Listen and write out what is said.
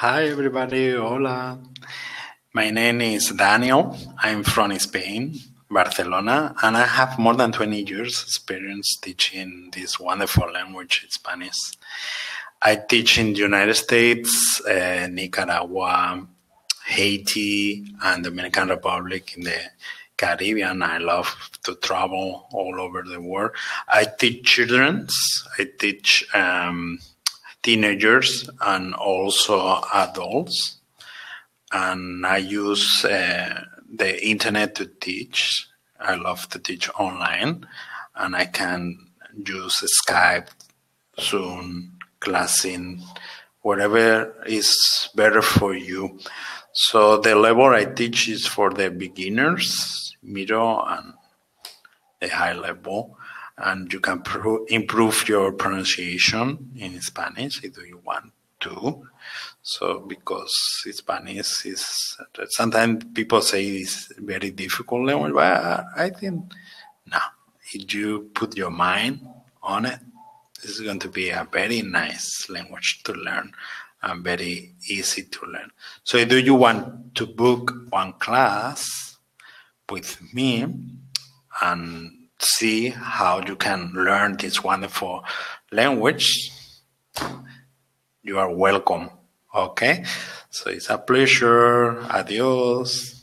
Hi, everybody. Hola. My name is Daniel. I'm from Spain, Barcelona, and I have more than 20 years experience teaching this wonderful language, Spanish. I teach in the United States, uh, Nicaragua, Haiti, and Dominican Republic in the Caribbean. I love to travel all over the world. I teach children. I teach um, teenagers and also adults. And I use uh, the internet to teach. I love to teach online, and I can use Skype, Zoom, ClassIn, whatever is better for you. So the level I teach is for the beginners, middle, and the high level and you can pro- improve your pronunciation in Spanish if you want to. So because Spanish is sometimes people say it's very difficult language, but I think no. If you put your mind on it, it's going to be a very nice language to learn and very easy to learn. So do you want to book one class with me and see how you can learn this wonderful language, you are welcome. Okay? So it's a pleasure. Adios.